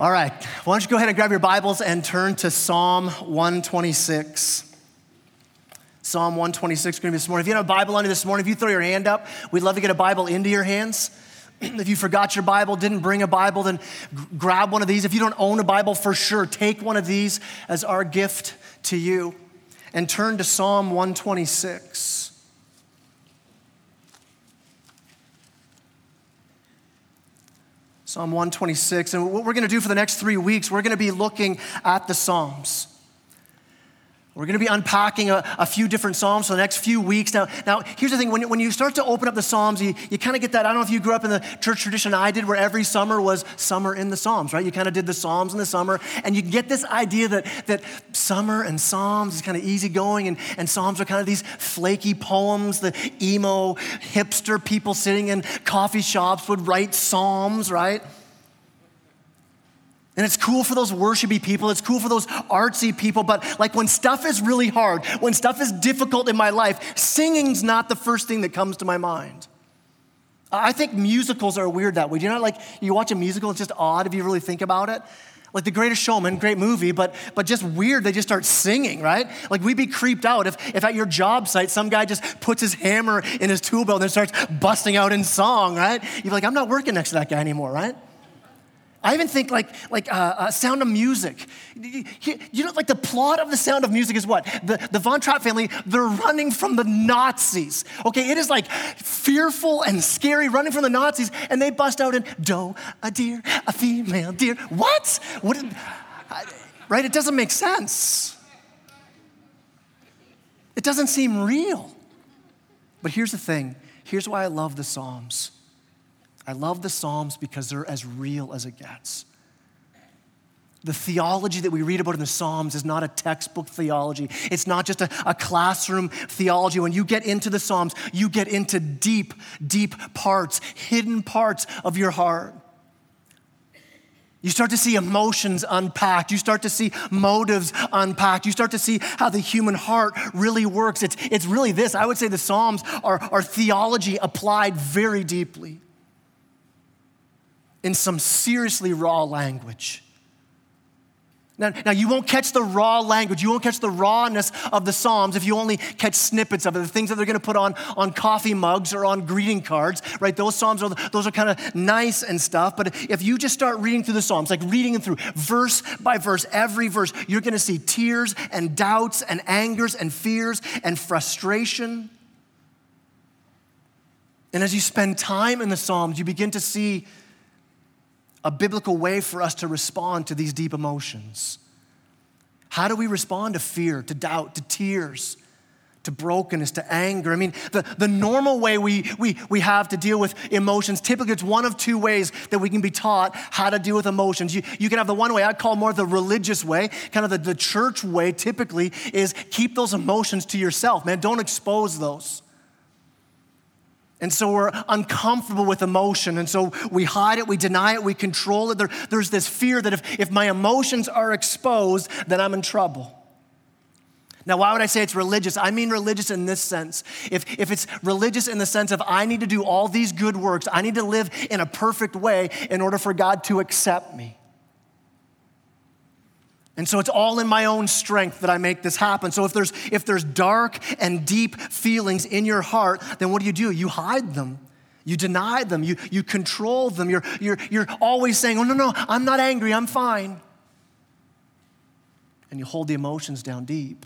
All right, why don't you go ahead and grab your Bibles and turn to Psalm 126. Psalm 126 going to be this morning. If you have a Bible under this morning, if you throw your hand up, we'd love to get a Bible into your hands. if you forgot your Bible, didn't bring a Bible, then grab one of these. If you don't own a Bible, for sure, take one of these as our gift to you and turn to Psalm 126. Psalm 126. And what we're going to do for the next three weeks, we're going to be looking at the Psalms. We're going to be unpacking a, a, few different Psalms for the next few weeks. Now, now here's the thing when, when you start to open up the Psalms, you, you kind of get that. I don't know if you grew up in the church tradition I did, where every summer was summer in the Psalms, right? You kind of did the Psalms in the summer, and you get this idea that, that summer and Psalms is kind of easygoing, and, and Psalms are kind of these flaky poems. The emo, hipster people sitting in coffee shops would write Psalms, right? And it's cool for those worshipy people, it's cool for those artsy people, but like when stuff is really hard, when stuff is difficult in my life, singing's not the first thing that comes to my mind. I think musicals are weird that way. Do you know, like, you watch a musical, it's just odd if you really think about it. Like The Greatest Showman, great movie, but, but just weird, they just start singing, right? Like we'd be creeped out if, if at your job site some guy just puts his hammer in his tool belt and starts busting out in song, right? You'd be like, I'm not working next to that guy anymore, right? I even think like, like uh, uh, Sound of Music. You know, like the plot of the Sound of Music is what? The, the Von Trapp family, they're running from the Nazis. Okay, it is like fearful and scary running from the Nazis, and they bust out in doe, a deer, a female deer. What? What? Right? It doesn't make sense. It doesn't seem real. But here's the thing here's why I love the Psalms I love the Psalms because they're as real as it gets. The theology that we read about in the Psalms is not a textbook theology. It's not just a, a, classroom theology. When you get into the Psalms, you get into deep, deep parts, hidden parts of your heart. You start to see emotions unpacked. You start to see motives unpacked. You start to see how the human heart really works. It's, it's really this. I would say the Psalms are, are theology applied very deeply in some seriously raw language. Now, now, you won't catch the raw language. You won't catch the rawness of the Psalms if you only catch snippets of it, the things that they're going to put on, on coffee mugs or on greeting cards, right? Those Psalms are, those are kind of nice and stuff. But if you just start reading through the Psalms, like reading them through verse by verse, every verse, you're going to see tears and doubts and angers and fears and frustration. And as you spend time in the Psalms, you begin to see a biblical way for us to respond to these deep emotions. How do we respond to fear, to doubt, to tears, to brokenness, to anger? I mean, the, the normal way we, we, we have to deal with emotions, typically it's one of two ways that we can be taught how to deal with emotions. You, you can have the one way I call more the religious way, kind of the, the church way typically is keep those emotions to yourself, man. Don't expose those. And so we're uncomfortable with emotion. And so we hide it, we deny it, we control it. There, there's this fear that if, if my emotions are exposed, then I'm in trouble. Now, why would I say it's religious? I mean religious in this sense. If, if it's religious in the sense of I need to do all these good works, I need to live in a perfect way in order for God to accept me. And so it's all in my own strength that I make this happen. So if there's if there's dark and deep feelings in your heart, then what do you do? You hide them. You deny them. You, you control them. You're, you're, you're always saying, oh, no, no, I'm not angry. I'm fine. And you hold the emotions down deep.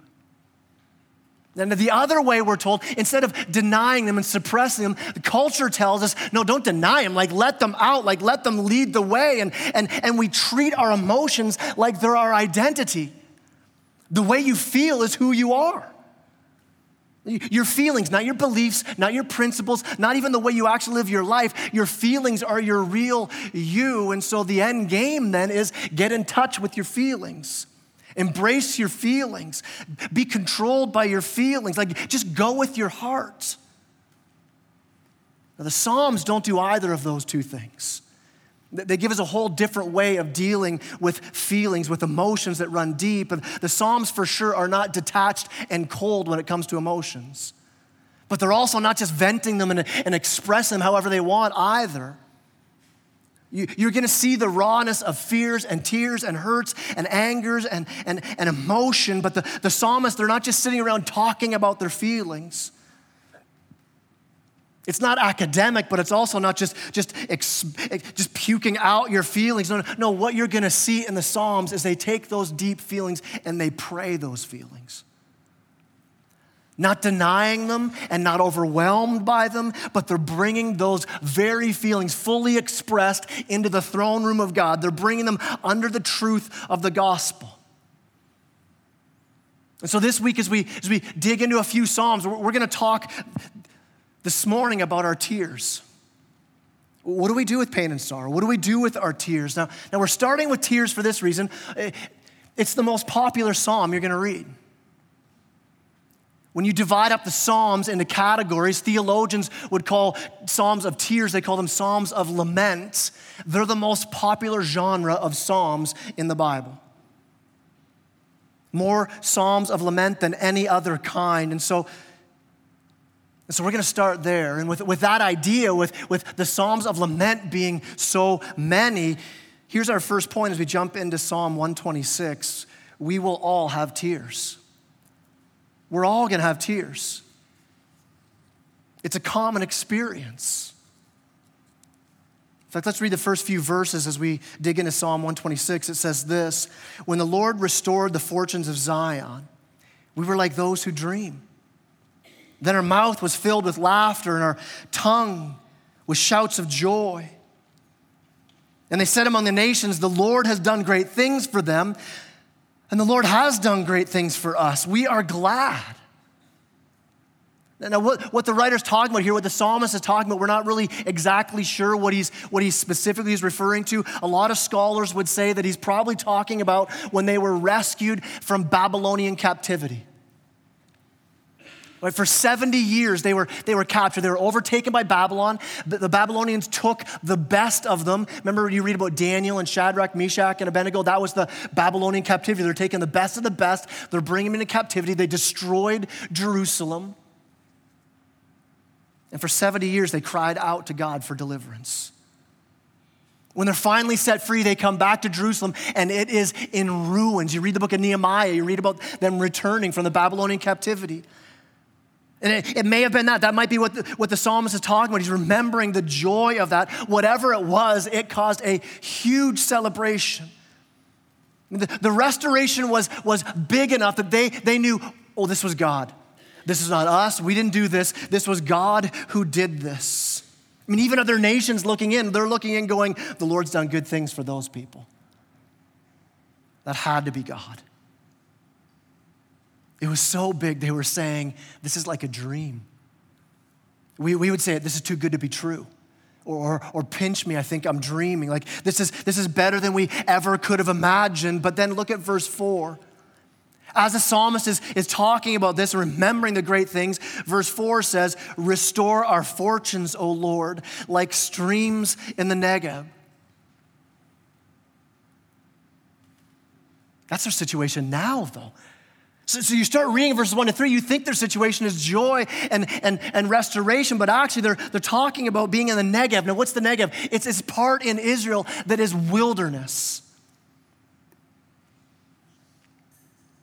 And the other way we're told, instead of denying them and suppressing them, the culture tells us, no, don't deny them. Like, let them out. Like, let them lead the way. And, and, and we treat our emotions like they're our identity. The way you feel is who you are. Your feelings, not your beliefs, not your principles, not even the way you actually live your life. Your feelings are your real you. And so the end game then is get in touch with your feelings. Embrace your feelings. Be controlled by your feelings. Like, just go with your heart. Now, the Psalms don't do either of those two things. They give us a whole different way of dealing with feelings, with emotions that run deep. And the Psalms, for sure, are not detached and cold when it comes to emotions. But they're also not just venting them and, and expressing them however they want either. You, are going to see the rawness of fears and tears and hurts and angers and, and, and emotion. But the, the psalmists, they're not just sitting around talking about their feelings. It's not academic, but it's also not just, just, ex, eh, just puking out your feelings. No, no, what you're going to see in the Psalms is they take those deep feelings and they pray those feelings. Not denying them and not overwhelmed by them, but they're bringing those very feelings fully expressed into the throne room of God. They're bringing them under the truth of the gospel. And so this week, as we, as we dig into a few Psalms, we're, we're going to talk this morning about our tears. What do we do with pain and sorrow? What do we do with our tears? Now, now we're starting with tears for this reason. It's the most popular psalm you're going to read. When you divide up the Psalms into categories, theologians would call Psalms of tears, they call them Psalms of lament. They're the most popular genre of Psalms in the Bible. More Psalms of lament than any other kind. And so and so we're going to start there. And with, with that idea, with, with the Psalms of Lament being so many, here's our first point as we jump into Psalm 126. We will all have tears. We're all going to have tears. It's a common experience. In fact, let's read the first few verses as we dig into Psalm 126. It says this When the Lord restored the fortunes of Zion, we were like those who dream. Then our mouth was filled with laughter and our tongue with shouts of joy. And they said among the nations, The Lord has done great things for them, and the Lord has done great things for us. We are glad. Now, what, what the writer's talking about here, what the psalmist is talking about, we're not really exactly sure what he's, what he specifically is referring to. A lot of scholars would say that he's probably talking about when they were rescued from Babylonian captivity. Right, for 70 years, they were, they were captured. They were overtaken by Babylon. The, the, Babylonians took the best of them. Remember, when you read about Daniel and Shadrach, Meshach, and Abednego? That was the Babylonian captivity. They're taking the best of the best, they're bringing them into captivity. They destroyed Jerusalem. And for 70 years, they cried out to God for deliverance. When they're finally set free, they come back to Jerusalem and it is in ruins. You read the book of Nehemiah, you read about them returning from the Babylonian captivity. And it, it, may have been that. That might be what the, what the psalmist is talking about. He's remembering the joy of that. Whatever it was, it caused a huge celebration. The, the restoration was, was big enough that they, they knew, oh, this was God. This is not us. We didn't do this. This was God who did this. I mean, even other nations looking in, they're looking in going, the Lord's done good things for those people. That had to be God. It was so big, they were saying, This is like a dream. We, we would say, This is too good to be true. Or, or, or, pinch me, I think I'm dreaming. Like, this is, this is better than we ever could have imagined. But then look at verse 4. As the psalmist is, is talking about this, remembering the great things, verse 4 says, Restore our fortunes, O Lord, like streams in the Negeb. That's our situation now, though. So, so, you start reading verses one to three, you think their situation is joy and, and, and restoration, but actually they're, they're talking about being in the Negev. Now, what's the Negev? It's this part in Israel that is wilderness,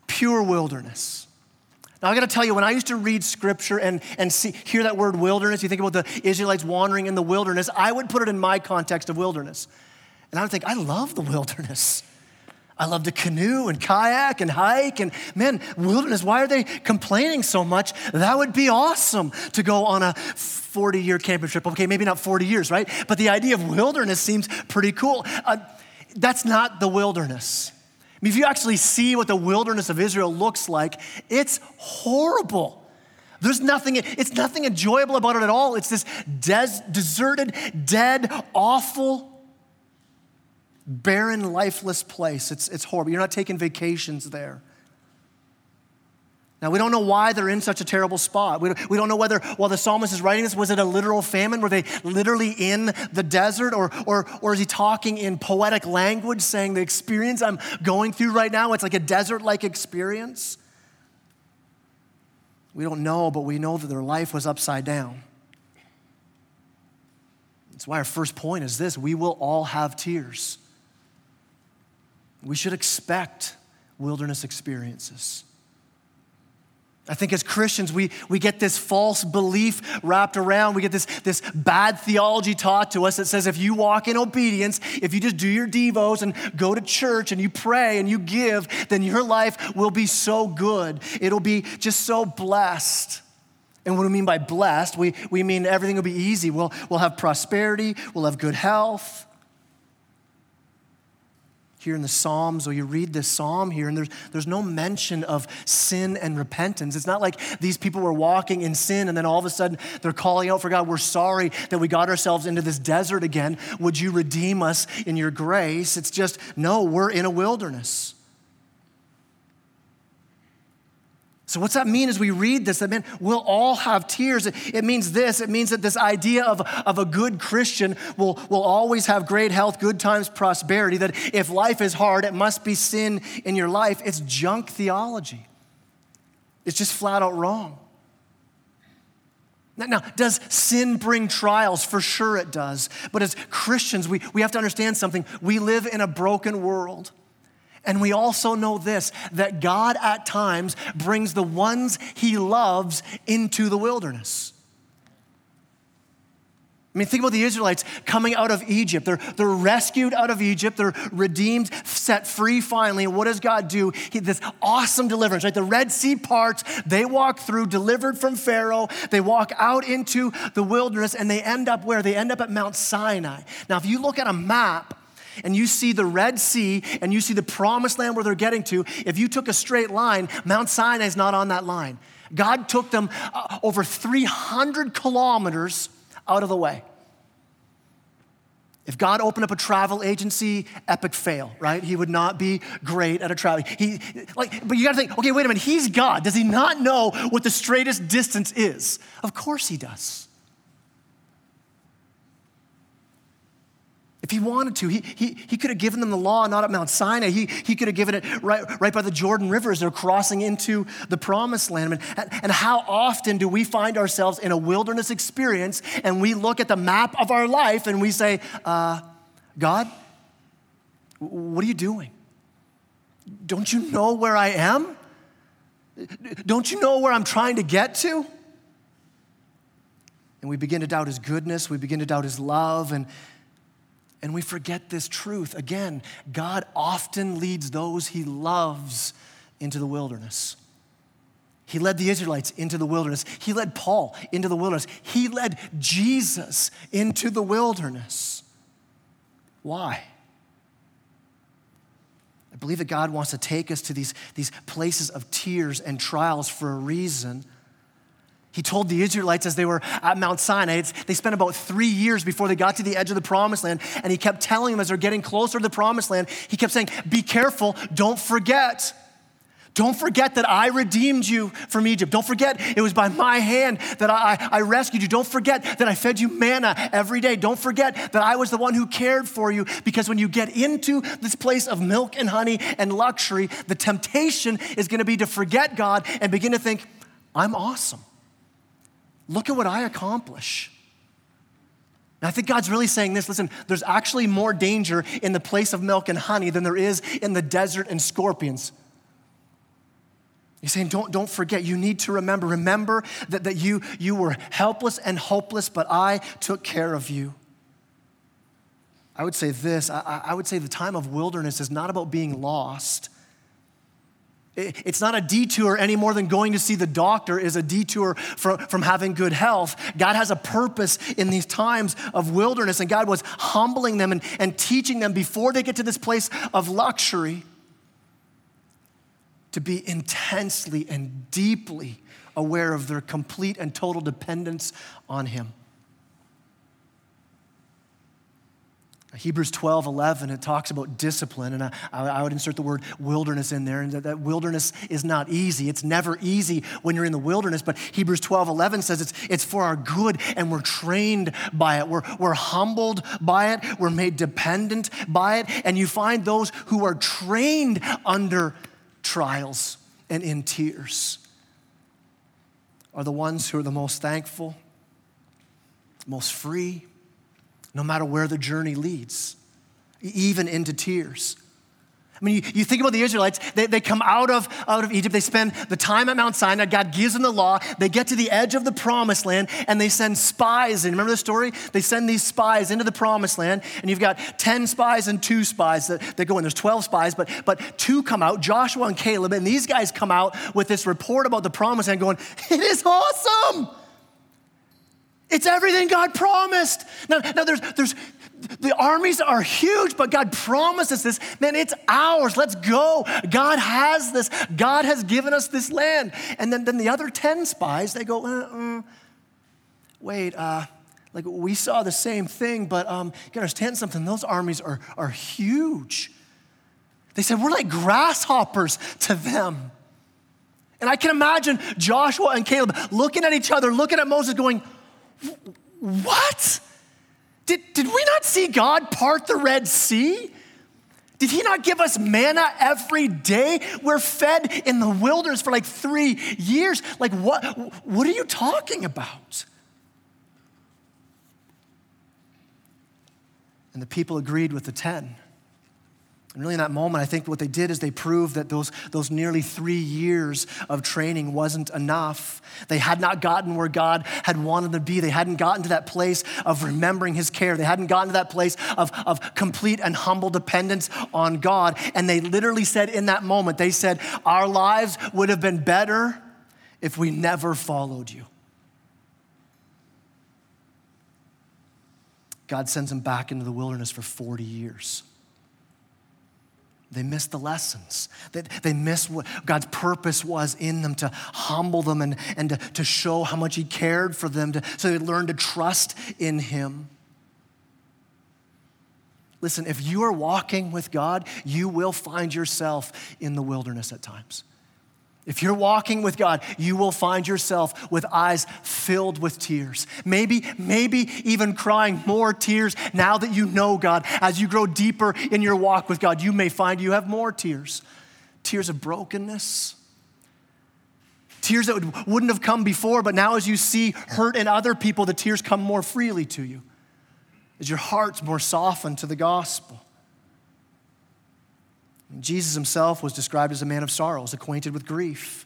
pure wilderness. Now, I gotta tell you, when I used to read scripture and, and see, hear that word wilderness, you think about the Israelites wandering in the wilderness, I would put it in my context of wilderness. And I would think, I love the wilderness. I love to canoe and kayak and hike. And man, wilderness, why are they complaining so much? That would be awesome to go on a 40 year camping trip. Okay, maybe not 40 years, right? But the idea of wilderness seems pretty cool. Uh, that's not the wilderness. I mean, if you actually see what the wilderness of Israel looks like, it's horrible. There's nothing, it's nothing enjoyable about it at all. It's this des- deserted, dead, awful barren, lifeless place. It's, it's horrible. You're not taking vacations there. Now, we don't know why they're in such a terrible spot. We, we don't know whether, while the psalmist is writing this, was it a literal famine? Were they literally in the desert? Or, or, or is he talking in poetic language, saying the experience I'm going through right now, it's like a desert like experience? We don't know, but we know that their life was upside down. That's why our first point is this we will all have tears. We should expect wilderness experiences. I think as Christians, we, we get this false belief wrapped around. We get this, this bad theology taught to us that says if you walk in obedience, if you just do your Devos and go to church and you pray and you give, then your life will be so good. It'll be just so blessed. And what do we mean by blessed? We, we mean everything will be easy. We'll, we'll have prosperity, we'll have good health, here in the Psalms, or you read this psalm here, and there's, there's no mention of sin and repentance. It's not like these people were walking in sin and then all of a sudden they're calling out for God, we're sorry that we got ourselves into this desert again. Would you redeem us in your grace? It's just, no, we're in a wilderness. So, what's that mean as we read this? That mean we'll all have tears. It means this it means that this idea of, of a good Christian will, will always have great health, good times, prosperity, that if life is hard, it must be sin in your life. It's junk theology, it's just flat out wrong. Now, does sin bring trials? For sure it does. But as Christians, we, we have to understand something. We live in a broken world. And we also know this that God at times brings the ones he loves into the wilderness. I mean, think about the Israelites coming out of Egypt. They're, they're rescued out of Egypt. They're redeemed, set free finally. And what does God do? He, this awesome deliverance, right? The Red Sea parts, they walk through, delivered from Pharaoh. They walk out into the wilderness and they end up where? They end up at Mount Sinai. Now, if you look at a map, and you see the Red Sea and you see the promised land where they're getting to, if you took a straight line, Mount Sinai is not on that line. God took them uh, over 300 kilometers out of the way. If God opened up a travel agency, epic fail, right? He would not be great at a travel. He like, but you got to think, okay, wait a minute. He's God. Does he not know what the straightest distance is? Of course he does. If he wanted to, he, he, he could have given them the law not at Mount Sinai. He, he could have given it right, right by the Jordan River as they're crossing into the promised land. And, and how often do we find ourselves in a wilderness experience and we look at the map of our life and we say, uh, God, what are you doing? Don't you know where I am? Don't you know where I'm trying to get to? And we begin to doubt his goodness, we begin to doubt his love, and and we forget this truth. Again, God often leads those he loves into the wilderness. He led the Israelites into the wilderness. He led Paul into the wilderness. He led Jesus into the wilderness. Why? I believe that God wants to take us to these, these places of tears and trials for a reason he told the Israelites as they were at Mount Sinai, they spent about three years before they got to the edge of the promised land. And he kept telling them as they're getting closer to the promised land, he kept saying, Be careful, don't forget. Don't forget that I redeemed you from Egypt. Don't forget it was by my hand that I, I rescued you. Don't forget that I fed you manna every day. Don't forget that I was the one who cared for you because when you get into this place of milk and honey and luxury, the temptation is going to be to forget God and begin to think, I'm awesome. Look at what I accomplish. And I think God's really saying this listen, there's actually more danger in the place of milk and honey than there is in the desert and scorpions. He's saying, don't, don't forget, you need to remember. Remember that, that you, you were helpless and hopeless, but I took care of you. I would say this I, I would say the time of wilderness is not about being lost, it's not a detour any more than going to see the doctor is a detour from, from having good health. God has a purpose in these times of wilderness, and God was humbling them and, and teaching them before they get to this place of luxury to be intensely and deeply aware of their complete and total dependence on Him. Hebrews 12, 11, it talks about discipline, and I, I, would insert the word wilderness in there, and that, that wilderness is not easy. It's never easy when you're in the wilderness, but Hebrews 12, 11 says it's, it's for our good, and we're trained by it. We're, we're humbled by it, we're made dependent by it, and you find those who are trained under trials and in tears are the ones who are the most thankful, most free, no matter where the journey leads, even into tears. I mean, you, you, think about the Israelites, they, they come out of, out of Egypt, they spend the time at Mount Sinai, God gives them the law, they get to the edge of the promised land, and they send spies in. Remember the story? They send these spies into the promised land, and you've got 10 spies and two spies that, that go in. There's 12 spies, but, but two come out, Joshua and Caleb, and these guys come out with this report about the promised land going, it is awesome! It's everything God promised. Now, now there's, there's, the armies are huge, but God promises this. Man, it's ours. Let's go. God has this. God has given us this land. And then, then the other 10 spies, they go, uh, uh, wait, uh, like we saw the same thing, but um, you gotta understand something. Those armies are, are huge. They said, we're like grasshoppers to them. And I can imagine Joshua and Caleb looking at each other, looking at Moses, going, What? Did, did we not see God part the Red Sea? Did he not give us manna every day? We're fed in the wilderness for like three years. Like, what, what are you talking about? And the people agreed with the 10. And really, in that moment, I think what they did is they proved that those, those nearly three years of training wasn't enough. They had not gotten where God had wanted them to be. They hadn't gotten to that place of remembering His care. They hadn't gotten to that place of, of complete and humble dependence on God. And they literally said in that moment, they said, Our lives would have been better if we never followed you. God sends them back into the wilderness for 40 years. They missed the lessons. They, they missed what God's purpose was in them to humble them and, and to, to show how much He cared for them to, so they learned to trust in Him. Listen, if you are walking with God, you will find yourself in the wilderness at times. If you're walking with God, you will find yourself with eyes filled with tears. Maybe, maybe even crying more tears now that you know God. As you grow deeper in your walk with God, you may find you have more tears. Tears of brokenness, tears that wouldn't have come before, but now as you see hurt in other people, the tears come more freely to you. As your heart's more softened to the gospel. Jesus himself was described as a man of sorrows, acquainted with grief.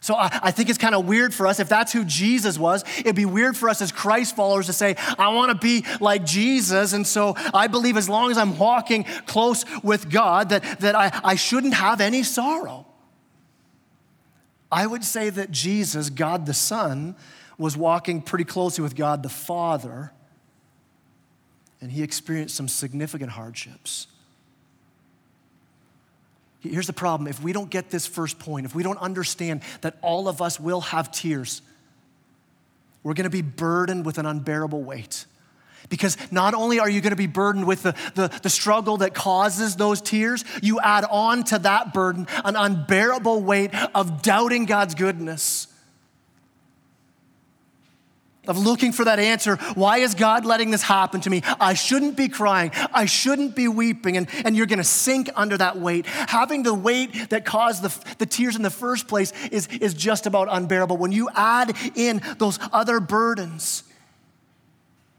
So I, I, think it's kind of weird for us, if that's who Jesus was, it'd be weird for us as Christ followers to say, I want to be like Jesus. And so I believe as long as I'm walking close with God, that, that I, I shouldn't have any sorrow. I would say that Jesus, God the Son, was walking pretty closely with God the Father, and he experienced some significant hardships. Here's the problem if we don't get this first point, if we don't understand that all of us will have tears, we're gonna be burdened with an unbearable weight. Because not only are you gonna be burdened with the, the, the, struggle that causes those tears, you add on to that burden an unbearable weight of doubting God's goodness of looking for that answer. Why is God letting this happen to me? I shouldn't be crying. I shouldn't be weeping. And, and you're going to sink under that weight. Having the weight that caused the, the tears in the first place is, is just about unbearable. When you add in those other burdens,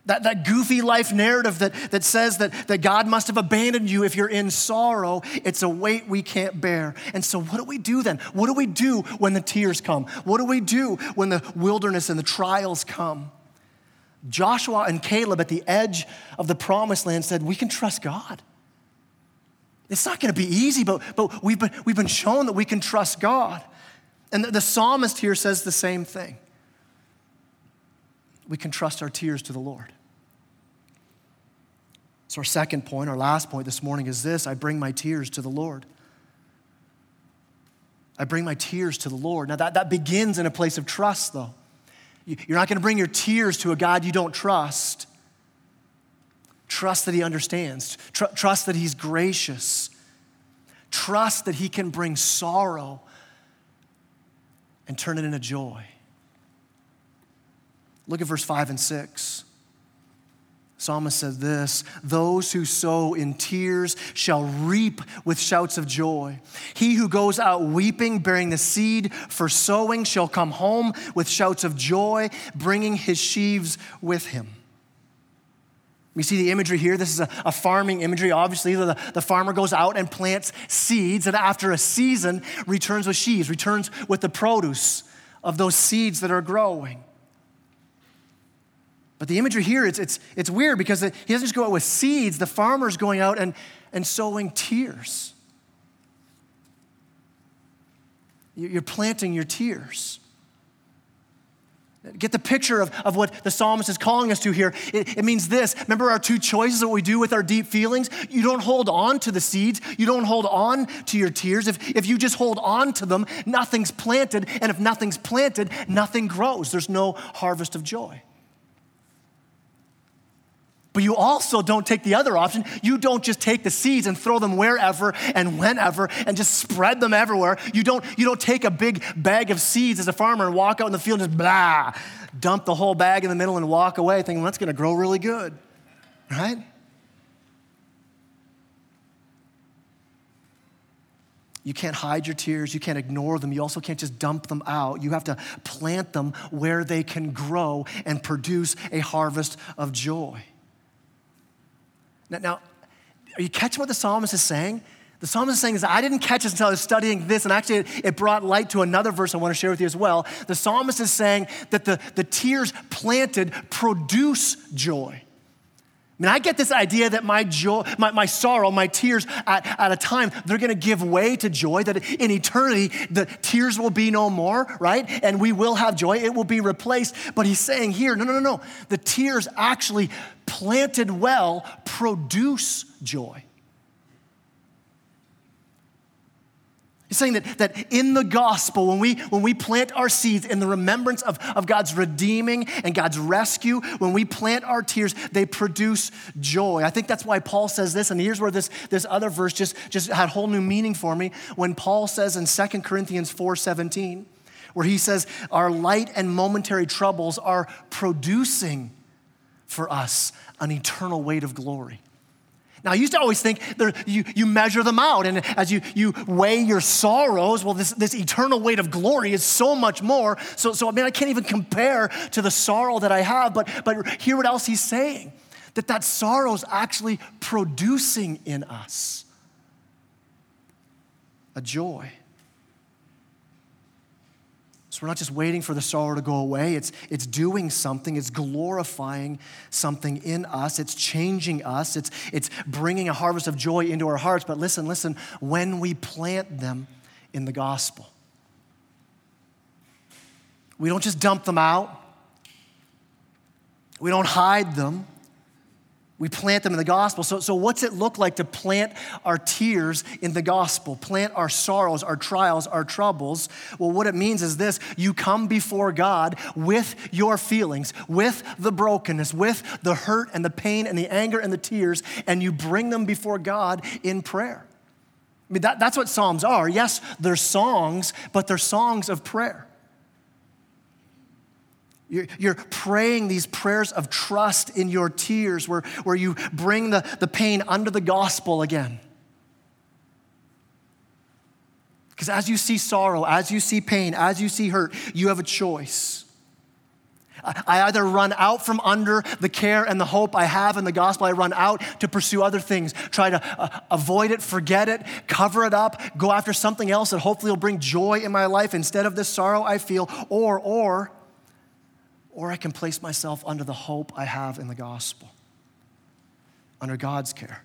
that, that goofy life narrative that, that says that, that God must have abandoned you if you're in sorrow, it's a weight we can't bear. And so, what do we do then? What do we do when the tears come? What do we do when the wilderness and the trials come? Joshua and Caleb at the edge of the promised land said, We can trust God. It's not going to be easy, but, but we've, been, we've been shown that we can trust God. And the, the psalmist here says the same thing we can trust our tears to the Lord. So, our second point, our last point this morning is this I bring my tears to the Lord. I bring my tears to the Lord. Now, that, that begins in a place of trust, though. You're not going to bring your tears to a God you don't trust. Trust that He understands, Tr- trust that He's gracious, trust that He can bring sorrow and turn it into joy. Look at verse 5 and 6. Psalmist says this Those who sow in tears shall reap with shouts of joy. He who goes out weeping, bearing the seed for sowing, shall come home with shouts of joy, bringing his sheaves with him. We see the imagery here. This is a, a farming imagery. Obviously, the, the farmer goes out and plants seeds, and after a season, returns with sheaves, returns with the produce of those seeds that are growing. But the imagery here, it's, it's, it's weird because he doesn't just go out with seeds, the farmer's going out and, and sowing tears. You're planting your tears. Get the picture of, of what the psalmist is calling us to here. It, it, means this. Remember our two choices that we do with our deep feelings? You don't hold on to the seeds, you don't hold on to your tears. If, if you just hold on to them, nothing's planted. And if nothing's planted, nothing grows. There's no harvest of joy. But you also don't take the other option. You don't just take the seeds and throw them wherever and whenever and just spread them everywhere. You don't, you don't take a big bag of seeds as a farmer and walk out in the field and just blah, dump the whole bag in the middle and walk away thinking, well, that's going to grow really good, right? You can't hide your tears. You can't ignore them. You also can't just dump them out. You have to plant them where they can grow and produce a harvest of joy. Now, now, are you catching what the psalmist is saying? The psalmist is saying is, I didn't catch this until I was studying this, and actually it, brought light to another verse I want to share with you as well. The psalmist is saying that the, the tears planted produce joy. I mean, I get this idea that my joy, my, my sorrow, my tears at, at a time, they're gonna give way to joy, that in eternity, the tears will be no more, right? And we will have joy, it will be replaced. But he's saying here, no, no, no, no. The tears actually planted well produce joy. He's saying that, that in the gospel, when we, when we plant our seeds in the remembrance of, of God's redeeming and God's rescue, when we plant our tears, they produce joy. I think that's why Paul says this, and here's where this, this other verse just, just had whole new meaning for me. When Paul says in 2 Corinthians 4:17, where he says, Our light and momentary troubles are producing for us an eternal weight of glory. Now, I used to always think that you, you measure them out, and as you, you weigh your sorrows, well, this, this eternal weight of glory is so much more. So, so, I mean, I can't even compare to the sorrow that I have, but, but hear what else he's saying that that sorrow is actually producing in us a joy. We're not just waiting for the sorrow to go away. It's, it's doing something, it's glorifying something in us, it's changing us, it's, it's bringing a harvest of joy into our hearts. But listen, listen, when we plant them in the gospel, we don't just dump them out, we don't hide them. We plant them in the gospel. So, so, what's it look like to plant our tears in the gospel? Plant our sorrows, our trials, our troubles? Well, what it means is this you come before God with your feelings, with the brokenness, with the hurt and the pain and the anger and the tears, and you bring them before God in prayer. I mean, that, that's what Psalms are. Yes, they're songs, but they're songs of prayer. You're, you're praying these prayers of trust in your tears where, where you bring the, the pain under the gospel again. Because as you see sorrow, as you see pain, as you see hurt, you have a choice. I either run out from under the care and the hope I have in the gospel, I run out to pursue other things, try to uh, avoid it, forget it, cover it up, go after something else that hopefully will bring joy in my life instead of this sorrow I feel, or, or, or I can place myself under the hope I have in the gospel, under God's care.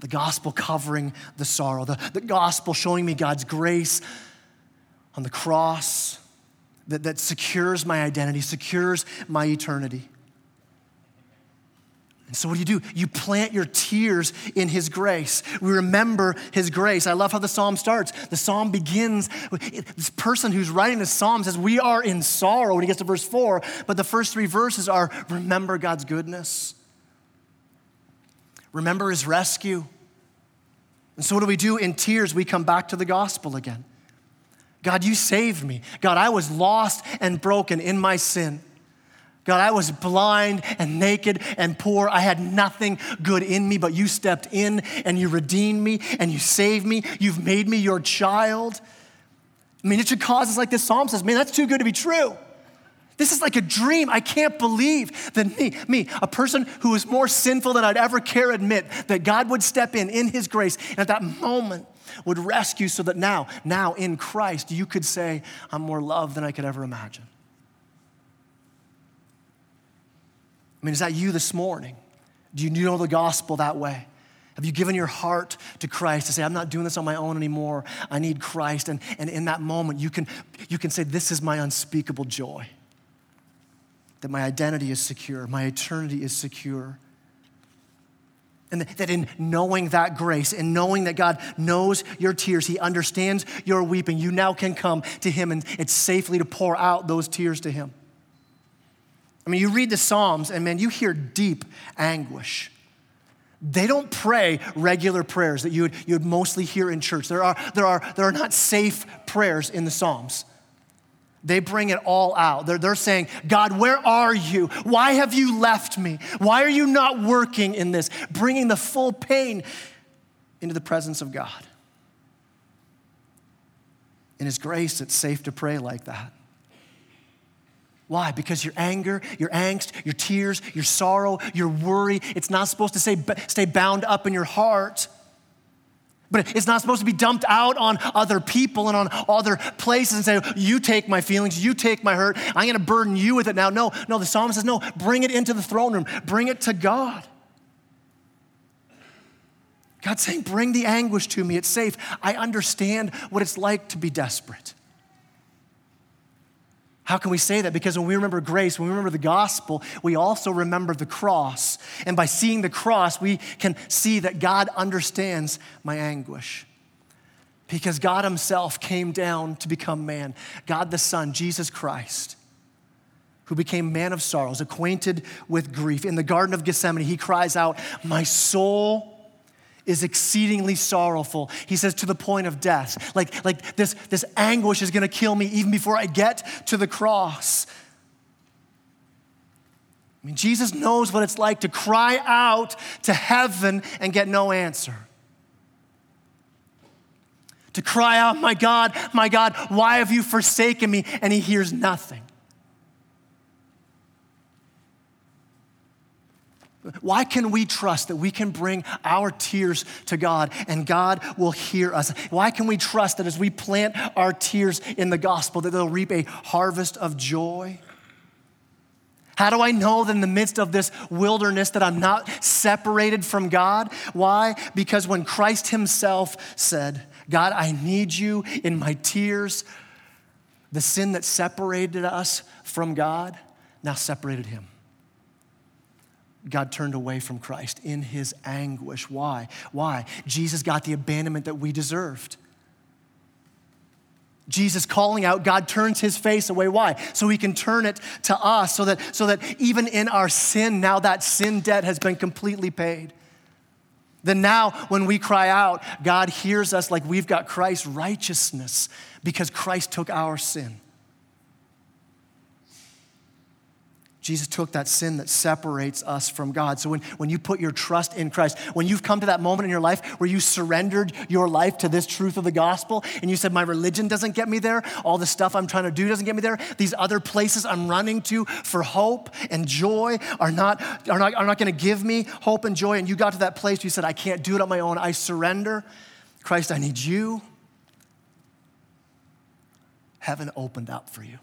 The gospel covering the sorrow, the, the gospel showing me God's grace on the cross that, that secures my identity, secures my eternity. And so, what do you do? You plant your tears in His grace. We remember His grace. I love how the psalm starts. The psalm begins this person who's writing the psalm says, We are in sorrow when he gets to verse four, but the first three verses are remember God's goodness, remember His rescue. And so, what do we do? In tears, we come back to the gospel again. God, you saved me. God, I was lost and broken in my sin. God, I was blind and naked and poor. I had nothing good in me, but you stepped in and you redeemed me and you saved me. You've made me your child. I mean, it should cause us like this psalm says, man, that's too good to be true. This is like a dream. I can't believe that me, me, a person who is more sinful than I'd ever care admit, that God would step in in his grace and at that moment would rescue so that now, now in Christ, you could say, I'm more loved than I could ever imagine. I mean, is that you this morning? Do you know the gospel that way? Have you given your heart to Christ to say, I'm not doing this on my own anymore. I need Christ. And, and in that moment, you can, you can say, This is my unspeakable joy that my identity is secure, my eternity is secure. And that in knowing that grace, in knowing that God knows your tears, He understands your weeping, you now can come to Him and it's safely to pour out those tears to Him. I mean, you read the Psalms and man, you hear deep anguish. They don't pray regular prayers that you would, you would mostly hear in church. There are, there, are, there are not safe prayers in the Psalms. They bring it all out. They're, they're saying, God, where are you? Why have you left me? Why are you not working in this? Bringing the full pain into the presence of God. In His grace, it's safe to pray like that. Why? Because your anger, your angst, your tears, your sorrow, your worry, it's not supposed to stay, stay bound up in your heart. But it's not supposed to be dumped out on other people and on other places and say, You take my feelings, you take my hurt, I'm gonna burden you with it now. No, no, the psalmist says, No, bring it into the throne room, bring it to God. God's saying, Bring the anguish to me, it's safe. I understand what it's like to be desperate. How can we say that? Because when we remember grace, when we remember the gospel, we also remember the cross. And by seeing the cross, we can see that God understands my anguish. Because God Himself came down to become man. God the Son, Jesus Christ, who became man of sorrows, acquainted with grief. In the Garden of Gethsemane, He cries out, My soul is exceedingly sorrowful. He says, to the point of death. Like, like this, this anguish is going to kill me even before I get to the cross. I mean, Jesus knows what it's like to cry out to heaven and get no answer. To cry out, My God, my God, why have you forsaken me? And he hears nothing. Why can we trust that we can bring our tears to God and God will hear us? Why can we trust that as we plant our tears in the gospel that they'll reap a harvest of joy? How do I know that in the midst of this wilderness that I'm not separated from God? Why? Because when Christ himself said, God, I need you in my tears, the sin that separated us from God now separated him. God turned away from Christ in his anguish. Why? Why? Jesus got the abandonment that we deserved. Jesus calling out, God turns his face away. Why? So he can turn it to us, so that, so that even in our sin, now that sin debt has been completely paid. Then now, when we cry out, God hears us like we've got Christ's righteousness because Christ took our sin. Jesus took that sin that separates us from God. So when, when you put your trust in Christ, when you've come to that moment in your life where you surrendered your life to this truth of the gospel and you said, My religion doesn't get me there, all the stuff I'm trying to do doesn't get me there, these other places I'm running to for hope and joy are not, are not, are not gonna give me hope and joy. And you got to that place where you said, I can't do it on my own, I surrender. Christ, I need you. Heaven opened up for you.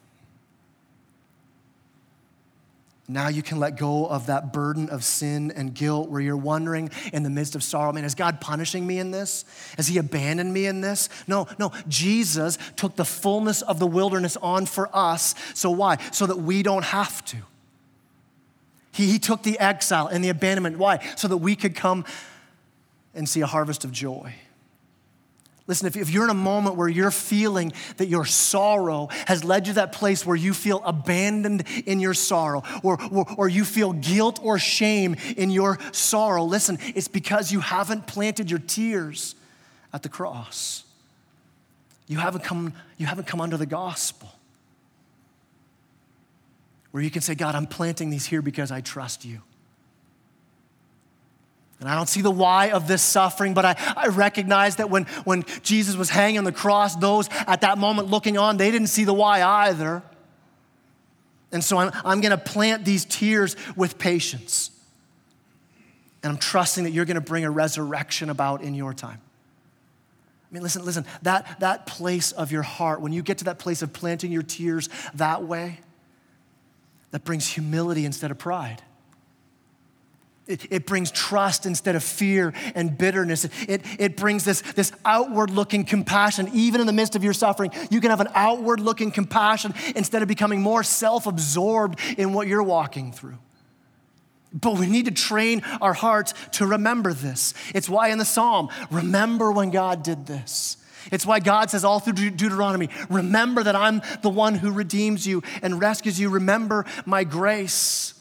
Now you can let go of that burden of sin and guilt where you're wondering in the midst of sorrow, man, is God punishing me in this? Has He abandoned me in this? No, no. Jesus took the fullness of the wilderness on for us. So why? So that we don't have to. He, he took the exile and the abandonment. Why? So that we could come and see a harvest of joy. Listen, if, you're in a moment where you're feeling that your sorrow has led you to that place where you feel abandoned in your sorrow, or, or, or you feel guilt or shame in your sorrow, listen, it's because you haven't planted your tears at the cross. You haven't come, you haven't come under the gospel. Where you can say, God, I'm planting these here because I trust you. And I don't see the why of this suffering, but I, I recognize that when, when Jesus was hanging on the cross, those at that moment looking on, they didn't see the why either. And so I'm, I'm going to plant these tears with patience. And I'm trusting that you're going to bring a resurrection about in your time. I mean, listen, listen, that, that place of your heart, when you get to that place of planting your tears that way, that brings humility instead of pride. It, it, brings trust instead of fear and bitterness. It, it brings this, this outward looking compassion. Even in the midst of your suffering, you can have an outward looking compassion instead of becoming more self absorbed in what you're walking through. But we need to train our hearts to remember this. It's why in the psalm, remember when God did this. It's why God says all through Deuteronomy, remember that I'm the one who redeems you and rescues you. Remember my grace.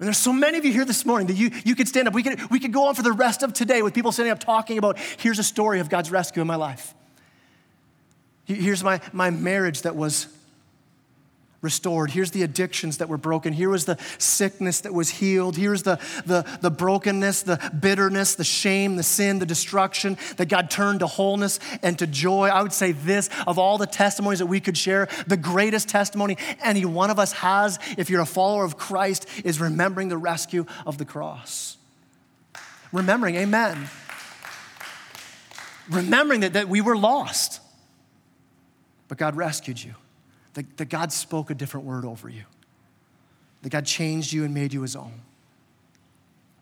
And there's so many of you here this morning that you, you could stand up. We could, we could go on for the rest of today with people standing up talking about here's a story of God's rescue in my life. Here's my, my marriage that was restored. Here's the addictions that were broken. Here was the sickness that was healed. Here's the, the, the brokenness, the bitterness, the shame, the sin, the destruction that God turned to wholeness and to joy. I would say this of all the testimonies that we could share, the greatest testimony any one of us has, if you're a follower of Christ, is remembering the rescue of the cross. Remembering, amen. Remembering that, that we were lost, but God rescued you that, that God spoke a different word over you, that God changed you and made you his own.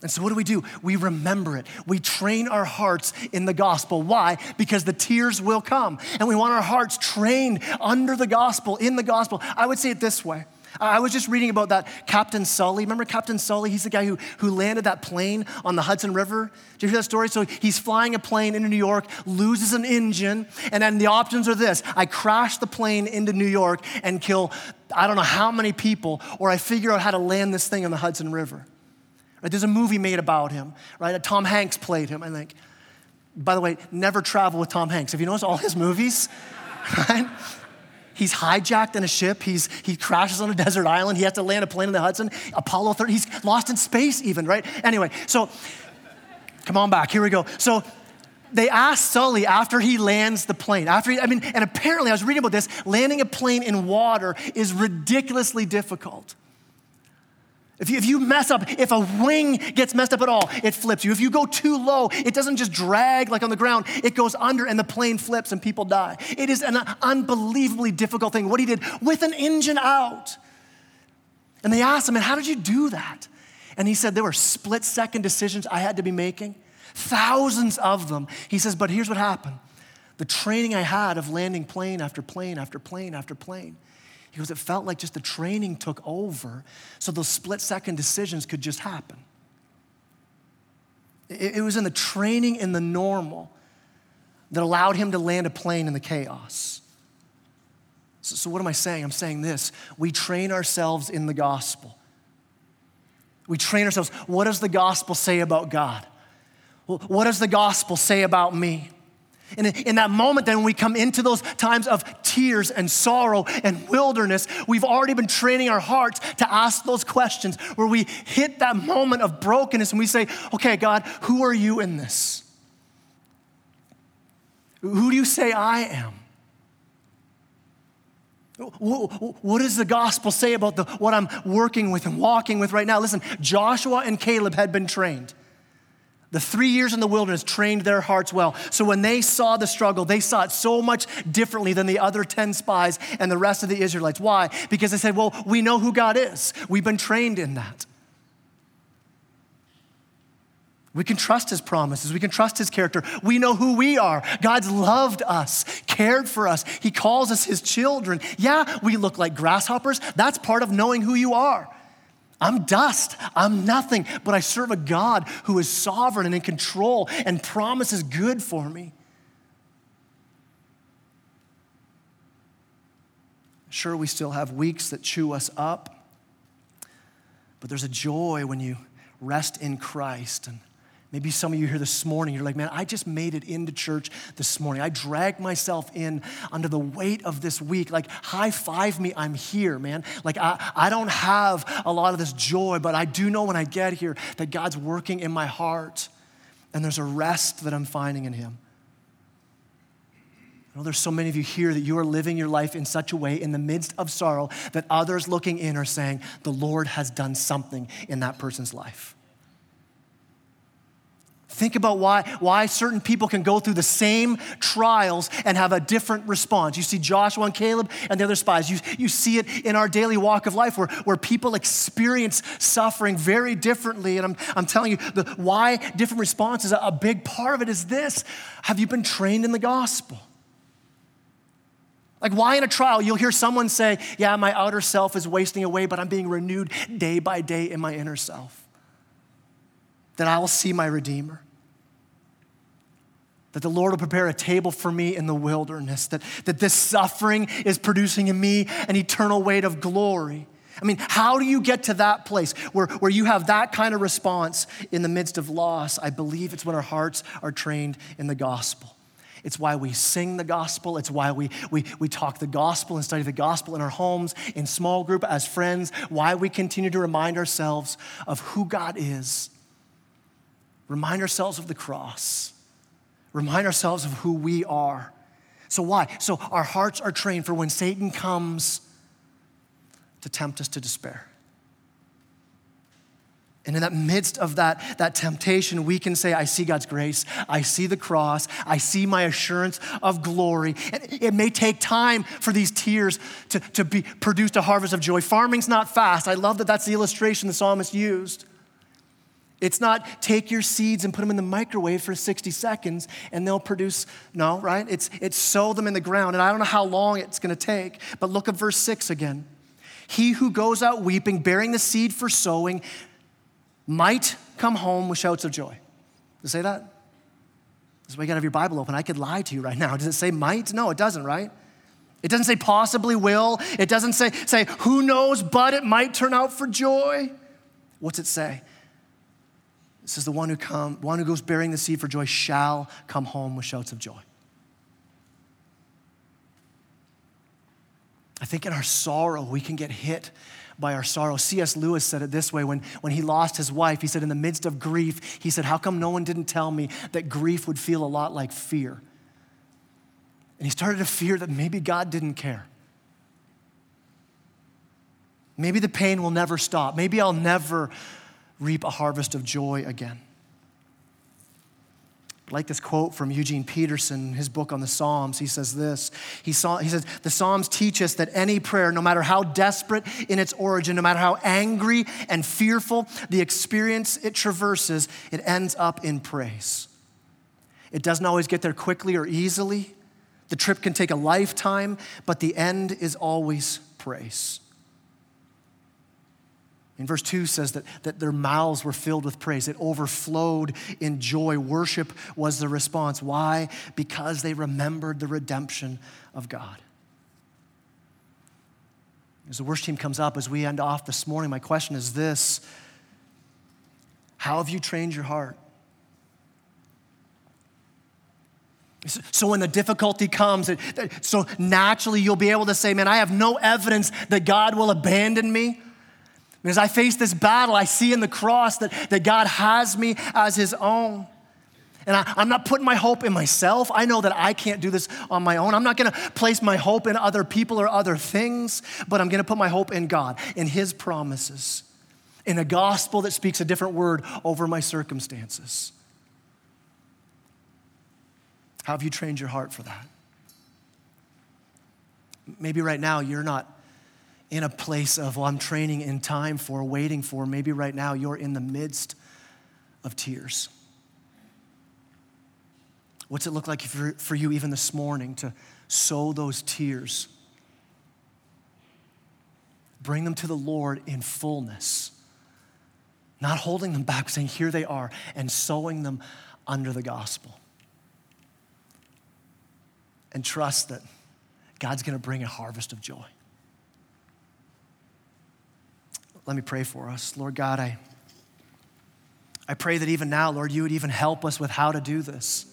And so, what do we do? We remember it. We train our hearts in the gospel. Why? Because the tears will come. And we want our hearts trained under the gospel, in the gospel. I would say it this way I was just reading about that Captain Sully. Remember Captain Sully? He's the guy who, who landed that plane on the Hudson River. Did you hear that story? So he's flying a plane into New York, loses an engine, and then the options are this I crash the plane into New York and kill I don't know how many people, or I figure out how to land this thing on the Hudson River. Right? There's a movie made about him, right? Uh, Tom Hanks played him, I think. By the way, never travel with Tom Hanks. Have you noticed all his movies? Right? He's hijacked in a ship. He's, he crashes on a desert island. He has to land a plane in the Hudson. Apollo 13, he's lost in space even, right? Anyway, so come on back. Here we go. So they asked Sully after he lands the plane. After he, I mean, and apparently I was reading about this, landing a plane in water is ridiculously difficult. If you, if you mess up, if a wing gets messed up at all, it flips you. If you go too low, it doesn't just drag like on the ground, it goes under and the plane flips and people die. It is an unbelievably difficult thing. What he did with an engine out. And they asked him, and how did you do that? And he said, there were split second decisions I had to be making, thousands of them. He says, but here's what happened the training I had of landing plane after plane after plane after plane because it felt like just the training took over, so those split second decisions could just happen. It, it was in the training in the normal that allowed him to land a plane in the chaos. So, so, what am I saying? I'm saying this we train ourselves in the gospel. We train ourselves. What does the gospel say about God? What does the gospel say about me? And in that moment, then, when we come into those times of tears and sorrow and wilderness, we've already been training our hearts to ask those questions where we hit that moment of brokenness and we say, Okay, God, who are you in this? Who do you say I am? What does the gospel say about the, what I'm working with and walking with right now? Listen, Joshua and Caleb had been trained. The three years in the wilderness trained their hearts well. So when they saw the struggle, they saw it so much differently than the other 10 spies and the rest of the Israelites. Why? Because they said, well, we know who God is. We've been trained in that. We can trust his promises. We can trust his character. We know who we are. God's loved us, cared for us. He calls us his children. Yeah, we look like grasshoppers. That's part of knowing who you are. I'm dust. I'm nothing, but I serve a God who is sovereign and in control and promises good for me. Sure, we still have weeks that chew us up, but there's a joy when you rest in Christ and Maybe some of you here this morning, you're like, man, I just made it into church this morning. I dragged myself in under the weight of this week. Like, high five me, I'm here, man. Like, I, I don't have a lot of this joy, but I do know when I get here that God's working in my heart and there's a rest that I'm finding in Him. I know there's so many of you here that you are living your life in such a way in the midst of sorrow that others looking in are saying, The Lord has done something in that person's life. Think about why, why certain people can go through the same trials and have a different response. You see Joshua and Caleb and the other spies. You, you see it in our daily walk of life where, where people experience suffering very differently. And I'm, I'm telling you, the, why different responses, a big part of it is this Have you been trained in the gospel? Like, why in a trial you'll hear someone say, Yeah, my outer self is wasting away, but I'm being renewed day by day in my inner self? That I will see my Redeemer that the Lord will prepare a table for me in the wilderness, that, that this suffering is producing in me an eternal weight of glory. I mean, how do you get to that place where, where you have that kind of response in the midst of loss? I believe it's when our hearts are trained in the gospel. It's why we sing the gospel. It's why we, we, we talk the gospel and study the gospel in our homes, in small group, as friends. Why we continue to remind ourselves of who God is. Remind ourselves of the cross Remind ourselves of who we are. So, why? So, our hearts are trained for when Satan comes to tempt us to despair. And in that midst of that, that temptation, we can say, I see God's grace. I see the cross. I see my assurance of glory. And it may take time for these tears to, to be produced a harvest of joy. Farming's not fast. I love that that's the illustration the psalmist used. It's not take your seeds and put them in the microwave for 60 seconds and they'll produce, no, right? It's, it's sow them in the ground. And I don't know how long it's going to take, but look at verse 6 again. He who goes out weeping, bearing the seed for sowing, might come home with shouts of joy. Does it say that? This is why you got to have your Bible open. I could lie to you right now. Does it say might? No, it doesn't, right? It doesn't say possibly will. It doesn't say, say who knows, but it might turn out for joy. What's it say? It says, The one who, come, one who goes bearing the seed for joy shall come home with shouts of joy. I think in our sorrow, we can get hit by our sorrow. C.S. Lewis said it this way when, when he lost his wife. He said, In the midst of grief, he said, How come no one didn't tell me that grief would feel a lot like fear? And he started to fear that maybe God didn't care. Maybe the pain will never stop. Maybe I'll never reap a harvest of joy again. I like this quote from Eugene Peterson, his book on the Psalms. He says this he, saw, he says, The Psalms teach us that any prayer, no matter how desperate in its origin, no matter how angry and fearful the experience it traverses, it ends up in praise. It doesn't always get there quickly or easily. The trip can take a lifetime, but the end is always praise. In verse 2 says that, that their mouths were filled with praise. It overflowed in joy. Worship was the response. Why? Because they remembered the redemption of God. As the worship team comes up, as we end off this morning, my question is this How have you trained your heart? So when the difficulty comes, so naturally you'll be able to say, Man, I have no evidence that God will abandon me. As I face this battle, I see in the cross that, that God has me as his own. And I, am not putting my hope in myself. I know that I can't do this on my own. I'm not gonna place my hope in other people or other things, but I'm gonna put my hope in God, in his promises, in a gospel that speaks a different word over my circumstances. How have you trained your heart for that? Maybe right now you're not in a place of, well, I'm training in time for, waiting for. Maybe right now you're in the midst of tears. What's it look like for, for you, even this morning, to sow those tears? Bring them to the Lord in fullness, not holding them back, saying, Here they are, and sowing them under the gospel. And trust that God's gonna bring a harvest of joy. Let me pray for us. Lord God, I, I pray that even now, Lord, you would even help us with how to do this.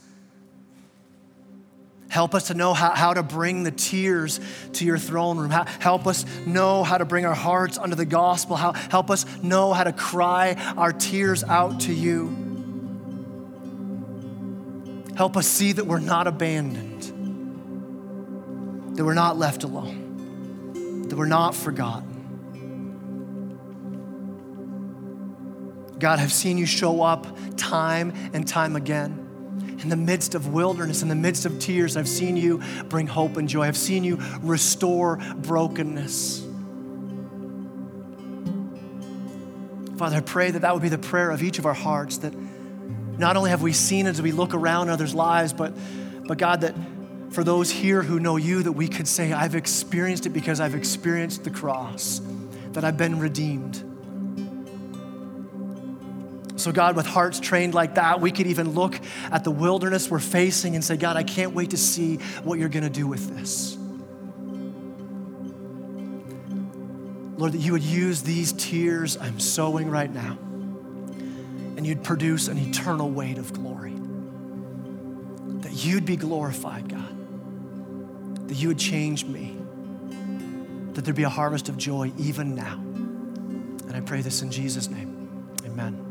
Help us to know how, how to bring the tears to your throne room. Help us know how to bring our hearts under the gospel. Help us know how to cry our tears out to you. Help us see that we're not abandoned. that we're not left alone, that we're not forgotten. God, I've seen you show up time and time again. In the midst of wilderness, in the midst of tears, I've seen you bring hope and joy. I've seen you restore brokenness. Father, I pray that that would be the prayer of each of our hearts that not only have we seen as we look around others' lives, but, but God, that for those here who know you, that we could say, I've experienced it because I've experienced the cross, that I've been redeemed. So, God, with hearts trained like that, we could even look at the wilderness we're facing and say, God, I can't wait to see what you're going to do with this. Lord, that you would use these tears I'm sowing right now and you'd produce an eternal weight of glory. That you'd be glorified, God. That you would change me. That there'd be a harvest of joy even now. And I pray this in Jesus' name. Amen.